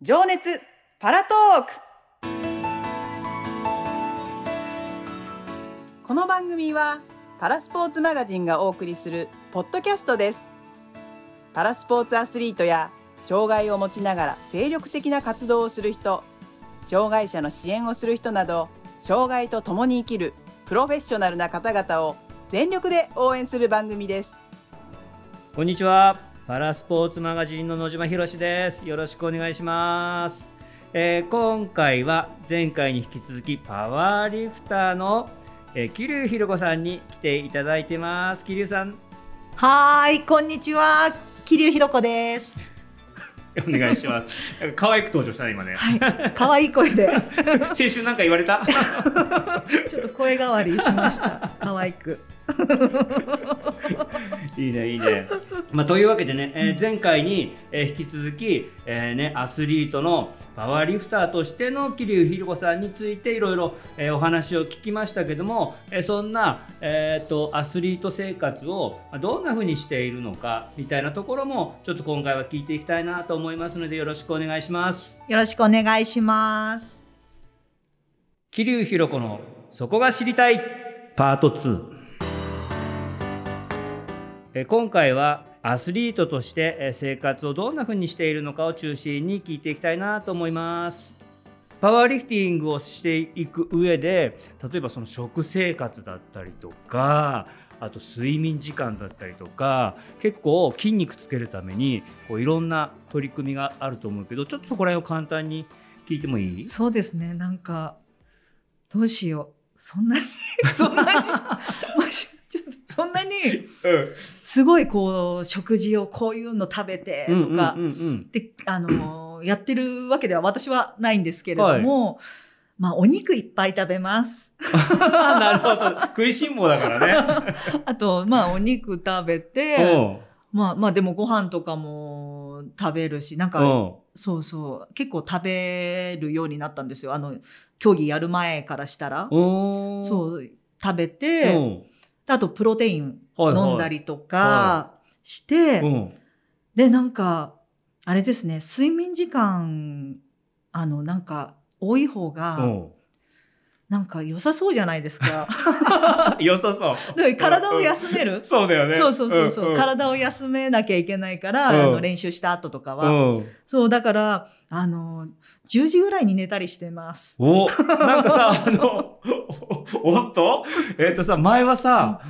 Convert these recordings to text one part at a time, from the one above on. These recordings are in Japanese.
情熱パラトーク。この番組はパラスポーツマガジンがお送りするポッドキャストです。パラスポーツアスリートや障害を持ちながら精力的な活動をする人障害者の支援をする人など障害と共に生きるプロフェッショナルな方々を全力で応援する番組です。こんにちは。パラスポーツマガジンの野島博です。よろしくお願いします、えー今回は前回に引き続きパワーリフターの、えー、桐生ひろ子さんに来ていただいてます。桐生さん。はーい、こんにちは。桐生ひろ子です。お願いします。可愛く登場したね今ね。はい、可愛い声で、先週なんか言われた？ちょっと声変わりしました。可愛く。いいねいいね。まあ、というわけでね、えー前回に、えー引き続き、えーね、アスリートのパワーリフターとしての桐生ひろ子さんについていろいろえーお話を聞きましたけども、えーそんな、えー、とアスリート生活をまあどんな風にしているのかみたいなところもちょっと今回は聞いていきたいなと思いますのでよろしくお願いします。よろしくお願いします。桐生ひろ子のそこが知りたいパート2えー今回はアスリートとしてえー生活をどんな風にしているのかを中心に聞いていきたいなと思います。パワーリフティングをしていく上で例えばその食生活だったりとかあと睡眠時間だったりとか結構筋肉つけるためにこういろんな取り組みがあると思うけどちょっとそこら辺を簡単に聞いてもいい？そうですね、なんか、どうしよう。そんなに、そんなに、もしちょっとそんなに、すごいこう、食事をこういうの食べてとか、で、あの、やってるわけでは私はないんですけれども、まあ、お肉いっぱい食べます。なるほど。食いしん坊だからね。あと、まあ、お肉食べて、うんまあまあでもご飯とかも食べるし、なんか、うんそうそう、結構食べるようになったんですよ。あの、競技やる前からしたら。そう、食べうて、んあとプロテイン飲んだりとかして、うん。で、なんか、あれですね、睡眠時間、あの、なんか、多い方が、うんなんか良さそうじゃないですか。良さそう。体を休める？そうだよね。そうそうそうそう、んん。体を休めなきゃいけないから、うん。あの練習した後とかは、うん。そうだからあの10時ぐらいに寝たりしてます。お、なんかさ、あの、おおっと？えっ、とさ、前はさ、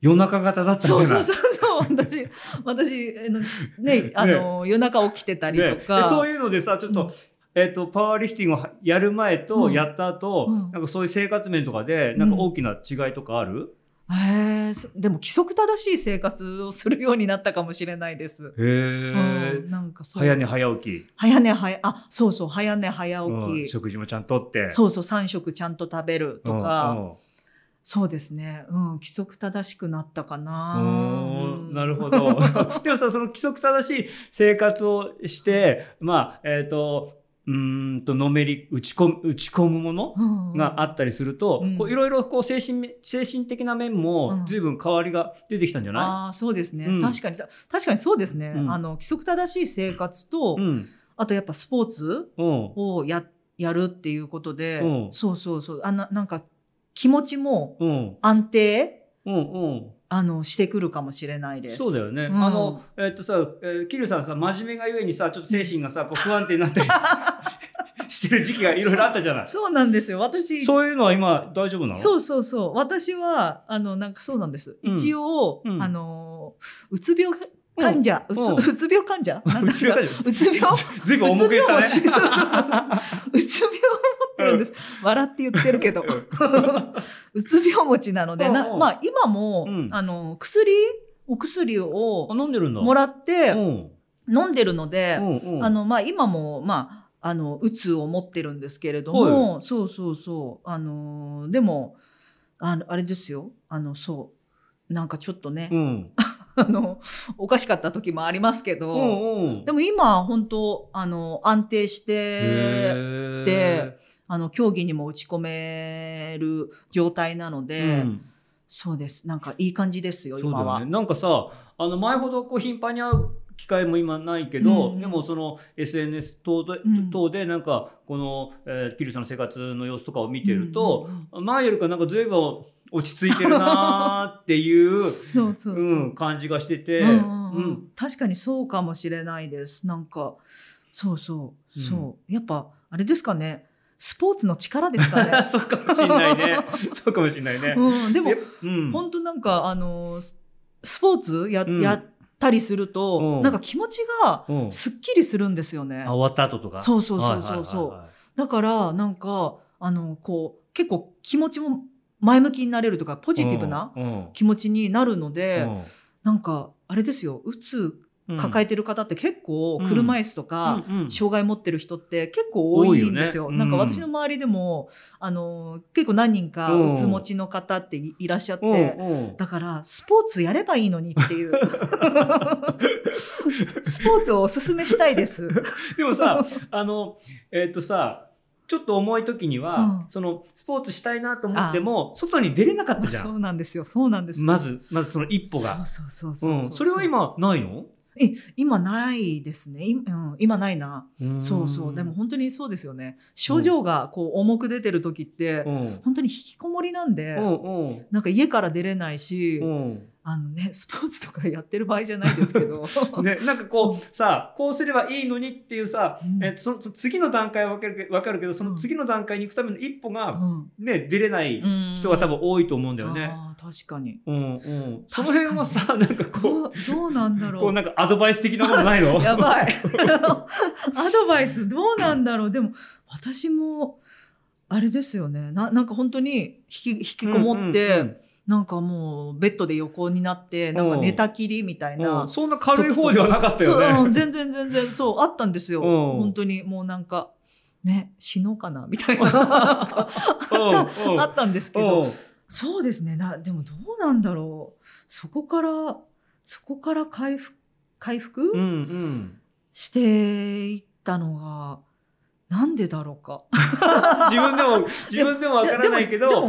夜中型だったじゃない？そうそうそうそう。私私あのねあの、夜中起きてたりとね。か、でそういうのでさ、ちょっと、うんえっ、と、パワーリフティングをやる前とうん。やった後、うん。なんかそういう生活面とかで、なんか大きな違いとかある、へえそでも規則正しい生活をするようになったかもしれないです。へえ、うん、なんかそう。早寝早起き。早寝早あそうそう早寝早起うんき、食事もちゃんとって。そうそう3食ちゃんと食べるとか、うんうん。そうですね、うん、規則正しくなったかな。なるほど。でもさ、その規則正しい生活をして、まあ、えっ、と、うーんと、のめり、打ち込む、打ち込むものうんうんがあったりすると、いろいろこう精神め、精神的な面もうん随分変わりが出てきたんじゃなああそうですね、うん確かに確かにそうですね、うんあの規則正しい生活と、いうん。あとやっぱスポーツうん。をややるっていうことで、うんそうそうそうあななんか気持ちもうん。安定うん。うん。あのしてくるかもしれないです。そうだよね。うん。あの、えっ、とさ、えー、キルさんさ、真面目がゆえにさ、ちょっと精神がさ、こう不安定になったり してる時期がいろいろあったじゃない。そうなんですよ。私そういうのは今大丈夫なの？そうそうそう。私はあのなんかそうなんです、うん。一応、うん。あのうつ病患者、うつうつ病患者？うつ病患者？うつ病？ずいぶん重く言ったね。うつ病 るんです。笑って言ってるけど。う つ病持ちなので、なんまあ今も、うん。あの、薬、お薬をあ飲んでるんだ。もらってうん。飲んでるので、あの、まあ今も、まあ、あの、うつを持ってるんですけれども、そうそうそう、あの、でも、あの、あれですよ、あの、そう、なんかちょっとね、うん。あの、おかしかった時もありますけど、うんうん。でも今、本当あの、安定して、へー。であの競技にも打ち込める状態なので、うん。そうです。なんかいい感じですよ今は。なんかさ、あの前ほどこう頻繁に会う機会も今ないけど、うん。でもその SNS 等で,、うん。等でなんかこの、えー、キリさんの生活の様子とかを見てると、うんうん前よりかなんか随分落ち着いてるなーっていう 感じがしてて、確かにそうかもしれないです。なんかそうそう、うん。そう。やっぱあれですかねスポーツの力ですかね。そうかもしんないね。そうかもしんないね、うん、でもえうん、本当なんかあのススポーツや,、うん。やったりすると、うん。なんか気持ちがうん。すっきりするんですよね。あ終わった後とか。そうそうそうそうそう。だからなんかあのこう結構気持ちも前向きになれるとかポジティブなうん。気持ちになるので、うん。なんかあれですよ。うつうん抱えてる方って結構うん車椅子とか、うん。うん障害持ってる人って結構多いんですよ。よね。なんかうん私の周りでも、あの結構何人かうん。うつ持ちの方っていいらっしゃって、うんうん。だからスポーツやればいいのにっていう。スポーツをおすすめしたいです。でもさあのえっ、とさちょっと重い時には、うん。そのスポーツしたいなと思っても外に出れなかったじゃそうんなんですよそうなんです。よまずまずその一歩が。そうそうそうそう。うん。それは今ないの？え今ないですね、いうん、今ないな。うんそう。そうでも本当にそうですよね。症状がこう重く出てる時って、うん。本当に引きこもりなんで、うんうん。なんか家から出れないし、うんあのね スポーツとかやってる場合じゃないですけど、ね、なんかこうさこうすればいいのにっていうさ、うん。えその次の段階は分かるけ分かるけどその次の段階に行くための一歩が、うん。ね、出れない人が多分多いと思うんだよね。あー確かに。うんうん、その辺はさなんかこどうどうなんだうろう。こうなんかアドバイス的なものないの？やばい。アドバイスどうなんだろう。でも私もあれですよね。ななんか本当に引き引きこもって、うんうんなんかもうベッドで横になってなんか寝たきりみたいうんな、うん。そんな軽い方ではなかったよね。そううん全然全然そうあったんですよ、うん。本当にもうなんかね死のうかなみたいな。あったんですけどうん。そうですね。なでもどうなんだろう。そこからそこから回復回復、うんうん。していったのがなんでだろうか。自分でも自分でもわからないけど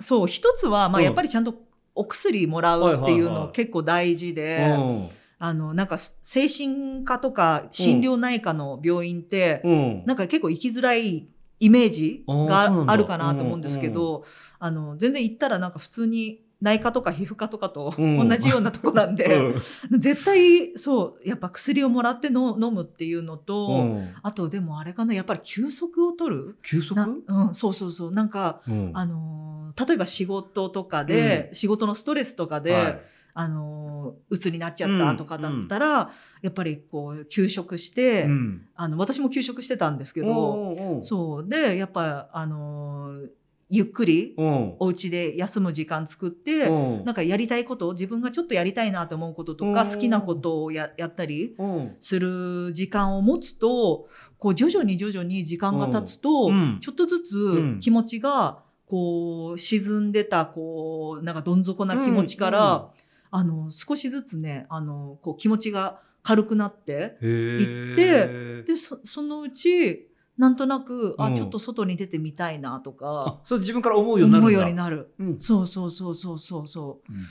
そう一つは、まあ、うん。やっぱりちゃんとお薬もらうっていうの結構大事で、うん。あのなんか精神科とか心療内科の病院って、うん。なんか結構行きづらいイメージがあるかなと思うんですけど、あの全然行ったらなんか普通に内科とか皮膚科とかとうん。同じようなとこなんで、絶対そうやっぱ薬をもらっての飲むっていうのと、うん。あとでもあれかなやっぱり休息を取る。休息？な、うん、そうそうそう。なんか、うん。あのー例えば仕事とかで、仕事のストレスとかで、はい。あのー鬱になっちゃったとかだったら、やっぱりこう休職して、うん。あの私も休職してたんですけど、そう。でやっぱあのーゆっくりうん。お家で休む時間作って、うん。なんかやりたいことを自分がちょっとやりたいなと思うこととうん。か好きなことをややったりうん。する時間を持つとこう徐々に徐々に時間が経つと、うん。ちょっとずん。つ気持ちがこう沈んでたこうなんかどん底な気持ちから、うんあの少しずつねあのこう気持ちが軽くなってへー。行ってでそそのうちなんとなくあ、うん。ちょっと外に出てみたいなとあかそう自分から思うようになる思うようになる。うん。そうそうそうそうそう。そう。うん。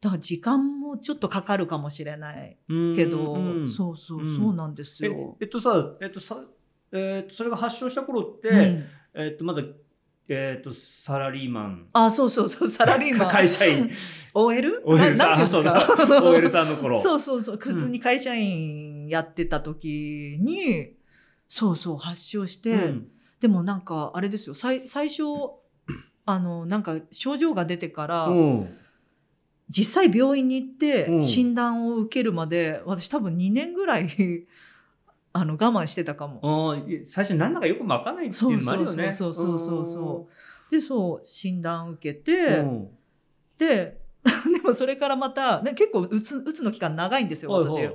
だから時間もちょっとかかるかもしれないうんけど、うん。そうそう、うん。そうなんですえよ。えっとさえっとさえっとそれが発症した頃って、うん。えっとまだえっとサラリーマン。あ、そうそうそう、サラリーマン。会社員。OL? OL さん。ななんそうだ OL さんの頃。そうそうそう、普通に会社員やってた時に、そうそう、発症して、うん。でもなんか、あれですよ、最最初、あの、なんか症状が出てから、うん。実際病院に行ってうん。診断を受けるまで、私多分2年ぐらい あの我慢してたかも。最初何だかよくわかんないっていそううのもあるよね。そうそうそうそうでそう診断受けて、うん。で でもそれからまた、ね、結構うつうつの期間長いんですよ私。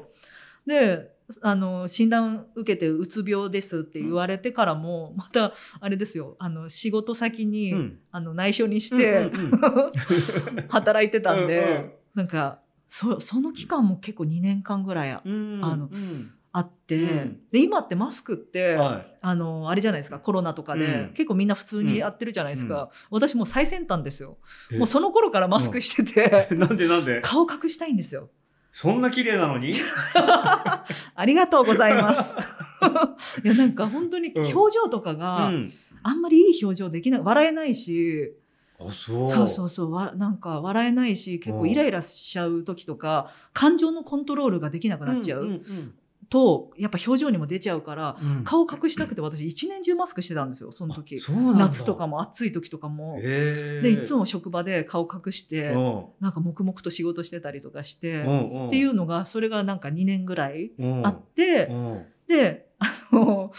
であの診断受けてうつ病ですって言われてからも、またあれですよ。あの仕事先に、うん。あの内緒にして、うんうんうん。働いてたんで、うんうん。なんかそその期間も結構2年間ぐらいあうんあのうん。あって、うん。で今ってマスクって、はい。あのあれじゃないですかコロナとかで、うん。結構みんな普通にやってるじゃないですか、私もう最先端ですよ。え。もうその頃からマスクしてて、なんでなんで？顔隠したいんですよそんな綺麗なのに？ありがとうございます。いやなんか本当にうん。表情とかうがん。あんまりいい表情できない笑えないし。あ、そう。そうそうそう。わなんか笑えないし結うん。構イライラしちゃう時とか感情のコントロールができなくなっちゃんうんとやっぱ表情にも出ちゃうからうん。うん顔隠したくて私一年中マスクしてたんですよその時。夏とかも暑い時とかも。でいつも職場で顔隠してうん。なんか黙々と仕事してたりとかしてっていうのがそれがなんか2年ぐらいうん。あってうん。であの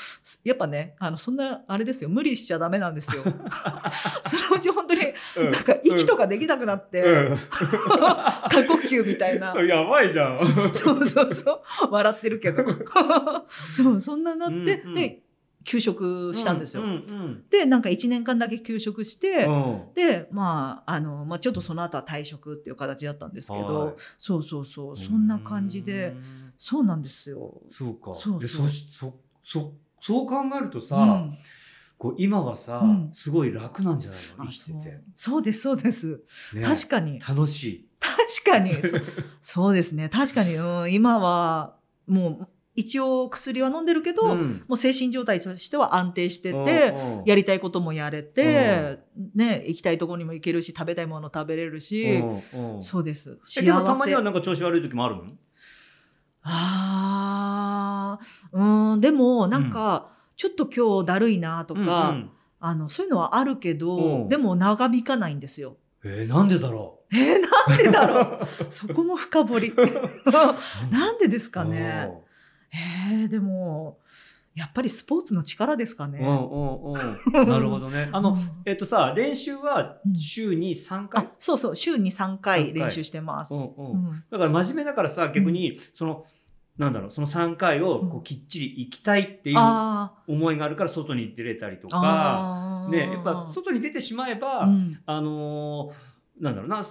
やっぱねあのそんなあれですよ無理しちゃダメなんですよ。そのうち本当にうんなんか息とかできなくなって、うん 過呼吸みたいなやばいじゃん。そうそうそう笑ってるけどそうそんななって、うんうんで休職したんですよ。うんうんでなんか1年間だけ休職して、うんでまああの、まあ、ちょっとその後は退職っていう形だったんですけど、はいそうそうそうそんな感じでうんそうなんですよ。そうか。そうでそう。そしそそそう考えるとさ、うん。こう今はさ、うん。すごい楽なんじゃないの？生きてて。そう。ですそうです、ね。確かに。楽しい。確かに。そそうですね。確かに、うん、今はもう一応薬は飲んでるけど、ん。もう精神状態としては安定してて、うんうん。やりたいこともやれて、ね、行きたいところにも行けるし食べたいもの食べれるし、そうです。えでもたまにはなんか調子悪い時もあるの？あー。うんでもなんか、ちょっと今日だるいなとか、うんうん。あのそういうのはあるけど、う。んでも長引かないんですよ。えーなんでだろえーなんでだろう？う そこも深掘り。なんでですかね？えー、でもやっぱりスポーツの力ですかね？うんうんうん。なるほどね。あの、うん。えっとさ練習はうん。週に3回、あそうそう。週に3回3回。練習してます。うんうん。うん。だから真面目だからさ逆にその、なんだろうその3回をこううんきっちり行きたいっていうあ思いがあるから外に出れたりとー。か、ね、やっぱ外に出てしまえば、うん。あのーなんだろうな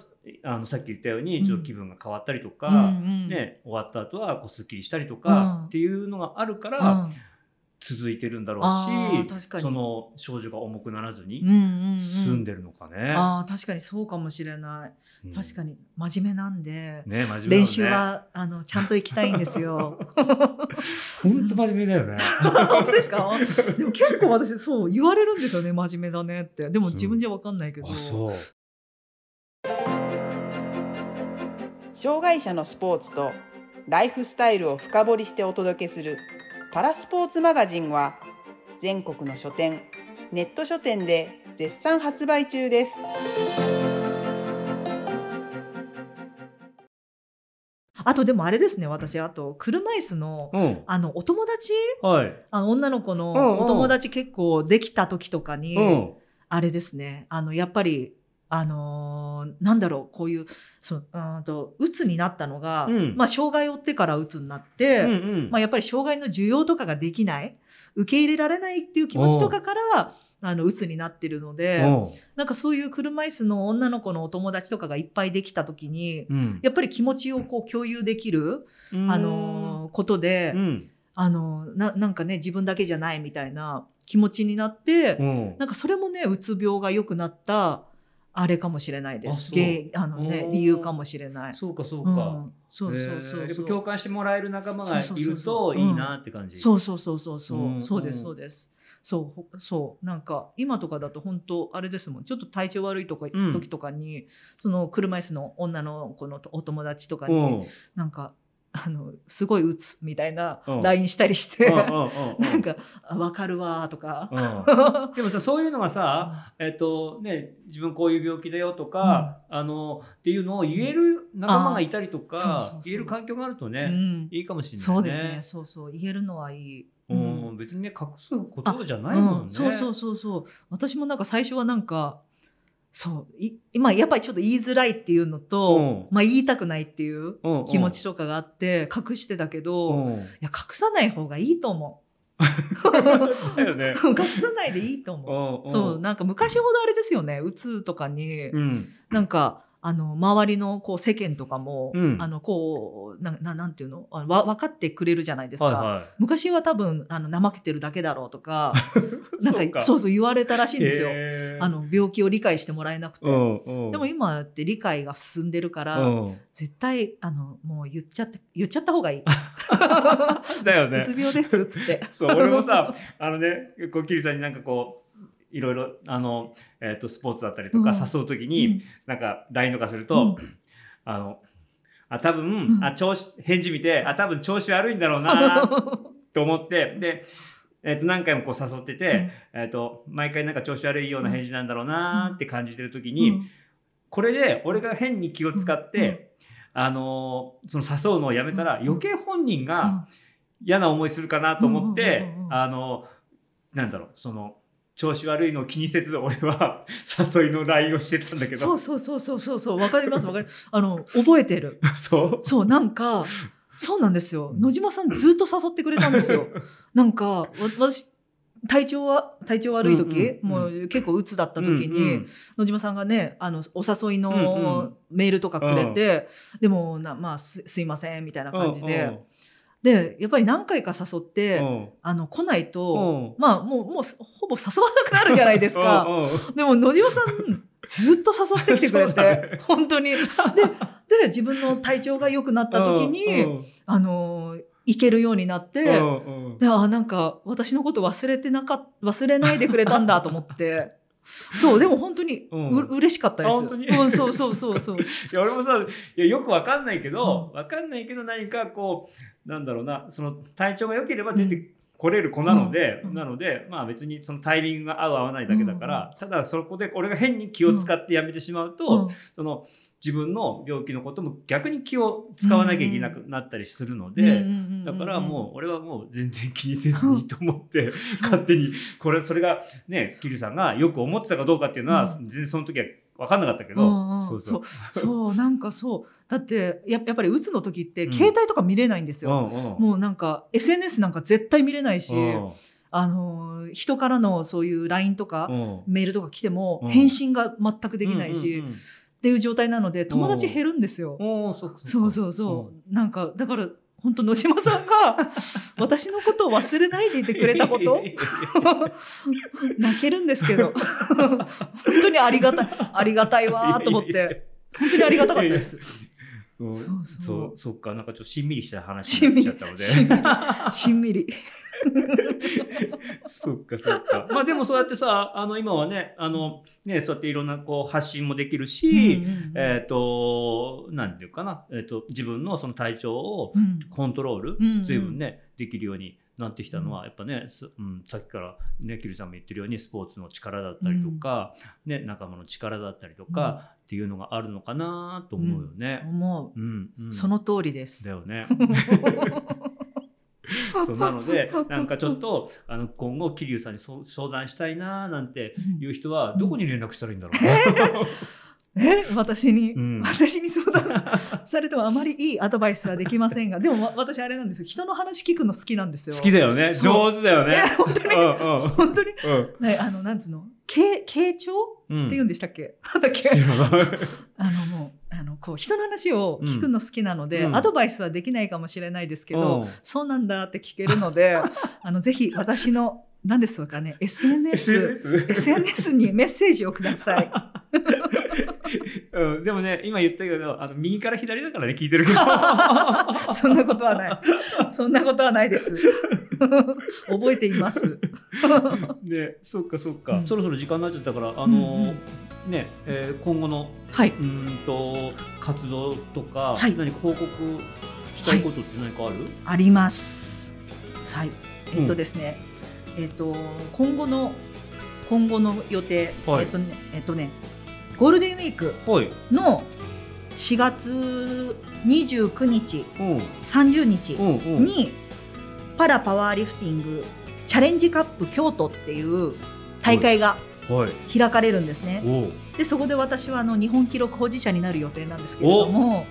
あのさっき言ったようにうん。ちょっと気分が変わったりとか、うんうん。ね、終わった後はこうすっきりしたりとか、うん。っていうのがあるかうらん続いてるんだろうし、その症状が重くならずにうんうんうん済んでるのかね。ああ確かにそうかもしれない。うん確かに真面目なんで。ね真面ね練習はあのちゃんと行きたいんですよ。本当真面目だよね。本当ですか？でも結構私そう言われるんですよね真面目だねって。でも自分じゃわかんないけど。あそう。障害者のスポーツとライフスタイルを深掘りしてお届けするパラスポーツマガジンは全国の書店ネット書店で絶賛発売中ですあとでもあれですね私あと車椅子のうん。あのお友達？はい。あの女の子のお友達結構できた時とかに、うん。あれですねあのやっぱりあのーなんだろうこういうそううんと鬱になったのが、うん。まあ、障害を負ってから鬱になって、うんうん。まあ、やっぱり障害の需要とかができない受け入れられないっていう気持ちとかからあの鬱になってるのでう。んなんかそういう車椅子の女の子のお友達とかがいっぱいできた時にうん。やっぱり気持ちをこう共有できる、あのーことで、うん。あのななんかね自分だけじゃないみたいな気持ちになって、う。んなんかそれもねうつ病が良くなったあれかもしれないです。あのね理由かもしれない。そうかそうか。うん、そうそうそうへー共感してもらえる仲間がいるといいなって感じ。そうそうそうそうそう、うんそうですうんそうです。そうほそうなんか今とかだと本当あれですもんちょっと体調悪いとか、うん時とかにその車椅子の女の子のお友達とかに、うん。なんかあのすごい打つみたいなうん。LINE したりして、なんかあ分かるわーとか。うん。でもさそういうのがさ、えっとね、自分こういう病気だよとか、あのっていうのを言える仲間がいたりとか言える環境があるとうね、ん。いいかもしれないね。そうですねそうそう言えるのはいい。うん別にね隠すことじゃないもんね。うん、そうそうそうそう。私もなんか最初はなんかそう。い今やっぱりちょっと言いづらいっていうのと、うん。まあ、言いたくないっていう気持ちとかがあって隠してたけど、いうん。や隠さない方がいいと思。う。隠さないでいいと思う。うん。そうなんか昔ほどあれですよね。うつとかに、うん。なんかあの周りのこう世間とかも、うんあのこうなななんていうの？あわ分かってくれるじゃないですか。はいはい昔は多分あの怠けてるだけだろうとか なんかそうかそう言われたらしいんですよ。あの病気を理解してもらえなくて。うんうんでも今って理解が進んでるから、うん絶対あのもう言っちゃって言っちゃった方がいい。だよねうつ病ですっつって。そう俺もさあのねこうキリさんになんかこういろいろあの、えー、とスポーツだったりとかうん。誘う時に、なんか LINE とかすると、あのあ多分、うん。あ調子返事見てあ多分調子悪いんだろうなと思ってで、えー、と何回もこう誘ってて、えー、と毎回なんか調子悪いような返事なんだろうなって感じてる時に、うん。これで俺が変に気を使って、あのーその誘うのをやめたら、うん。余計本人が嫌な思いするかなと思って、うんうんうんうん。あのなんだろうその調子悪いのを気にせず俺は 誘いの LINE をしてたんだけど。そうそうそうそうそうそうわかりますわかります。あの覚えてる。そう？そうなんかそうなんですよ。野島さんずっと誘ってくれたんですよ。なんかわ私体調は体調悪い時、うんうんもう結構鬱だった時に、うん野島さんがねあのお誘いうんうのん。メールとかくれて、でもなまあすすいませんみたいなうん感じで、でやっぱり何回か誘って、うんうんあの来ないと、うんまあもうもうほぼ誘わなくなるじゃないですか。うんうんでも野島さんずっと誘ってきてくれて、ね本当に。でで自分の体調が良くなった時に、うんあの行けるようになって、うんうんであなんか私のこと忘れてなか忘れないでくれたんだと思って。そうでも本当にう、うん嬉しかったです。あ本当に？うん、そうそうそうそう。いや俺もさいやよくわかんないけど、わかんないけど何かこうなんだろうなその体調が良ければ出てこれる子なので、うん。なのでまあ別にそのタイミングが合う合わないだけだから、ただそこで俺が変に気を使ってやめてしまうと、うん。その自分の病気のことも逆に気を使わなきゃいけなくなったりするので、うんうんうんうんだからもう俺はもう全然気にせずにと思って、勝手にこれそれがねキルさんがよく思ってたかどうかっていうのは、うん。全然その時は分かんなかったけど、うんうん。そうそう。そう。なんかそう。だってややっぱりうつの時ってうん。携帯とか見れないんですよ。うんうん。もうなんか SNS なんか絶対見れないし、うん。あの人からのそういう LINE とか、うん。メールとか来てもうん。返信が全くできないし、うんうんっていう状態なので友達減るんですよ。そうそうそう、なんかだから本当野島さんが 私のことを忘れないでいてくれたこと？泣けるんですけど。本当にありがたいありがたいわーと思って。本当にありがたかったです。うん。そうそう。そうか。なんかちょっとしんみりした話になっちゃったので。しんみり。しんみり。そっかそっか。まあでもそうやってさあの今はねあのねそうやっていろんなこう発信もできるし、うんうんうん。えっ、となんていうかな、えー、と自分のその体調をうん。コントロール、うんうん。随分ねできるようになってきたのはやっぱね、すうん、さっきからねキルさんも言ってるようにスポーツの力だったりとか、ね、仲間の力だったりとか、っていうのがあるのかなと思うよね。思う。んうん。うその通りです。だ。よね。そうなので なんかちょっとあの今後桐生さんに相談したいななんていう人はどこに連絡したらいいんだろうな。え？私に、うん。私に相談されてもあまりいいアドバイスはできませんがでもわ私あれなんですよ。人の話聞くの好きなんですよ。好きだよね。上手だよね。え。本当に？うんうん。本当に？うん。ねあのなんつうの？傾傾聴？うん。って言うんでしたっけ、なんだっけ？あのもうあのこう人の話を聞くの好きなので、うん。アドバイスはできないかもしれないですけど、うん。そうなんだって聞けるので あのぜひ私の何ですかね SNS SNS? SNS にメッセージをください。うん、でもね今言ったけどあの右から左だからね聞いてるけど そんなことはない。そんなことはないです。覚えています。ねそっかそっか、うんそろそろ時間になっちゃったからあのーうんね、えー今後のはい。うーんと活動とか、はい何か報告したいことって何かある、あります。はい。えっとですね。えっと今後の今後の予定、はいえっとねえっとねゴールデンウィークはい。の4月29日うん。30日にパラパワーリフティングチャレンジカップ京都っていう大会が開かれるんですね。でそこで私はあの日本記録保持者になる予定なんですけれども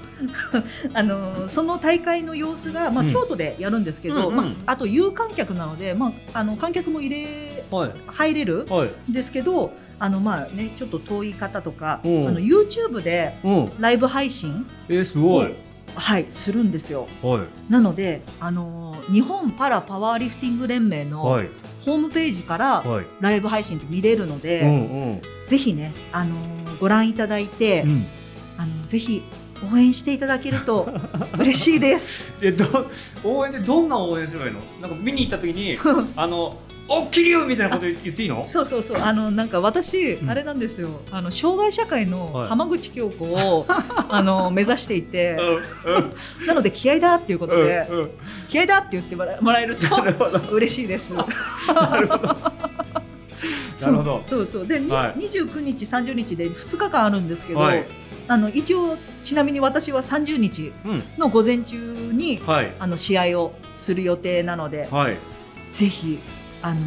あのその大会の様子が、まあ、うん。京都でやるんですけど、うんうん。まあ、あと有観客なので、まあ、あの観客も入れはい。入れるはい。んですけどあの、まあね、ちょっと遠い方とか、あうん。の YouTube でうん。ライブ配信、えー、すごい。はい、するんですよ。はい。なので、あの日本パラパワーリフティング連盟のはい。ホームページからはい。ライブ配信って見れるので、うんうんぜひね、あのご覧いただいて、うん。あのぜひ応援していただけると 嬉しいです。でど応援でどんな応援すればいいの？なんか見に行った時に あの「おっきりゅう!」みたいなこと言っていいの？そうそうそう、あのなんか私、うん。あれなんですよ。あの障害社会のはい。浜口京子を、あの目指していて、なので気合だっていうことで、うんうん。気合だって言ってもらえると嬉しいです。なるほどなるほど。そうそう。で、にはい。29日30日で2日間あるんですけど、はい。あの一応ちなみに私は30日うん。の午前中にはい。あの試合をする予定なので、はい。ぜひあの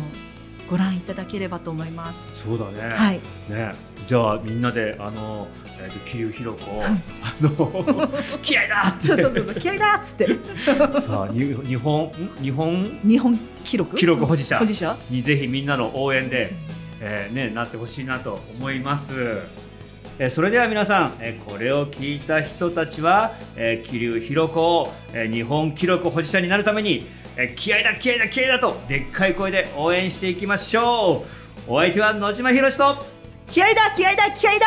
ご覧いただければと思います。そうだね、はい、ね。じゃあみんなであのえっ、と桐生ひろ子はい。あの 気合だって。そうそうそうそう。気合だっつって。さあに日本ん？日本？日本記録？記録保持者。保持者？にぜひみんなの応援でえーね、なってほしいなと思います。えーそれでは皆さん、えーこれを聞いた人たちは、えー、桐生ひろ子を、えー日本記録保持者になるために、えー気合だ気合だ気合だとでっかい声で応援していきましょう。お相手は野島ひろしと気合だ気合だ気合だ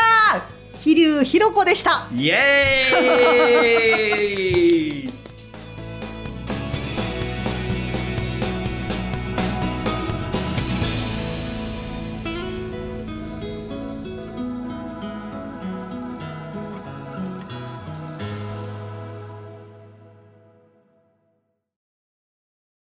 桐生ひろ子でしたイエーイ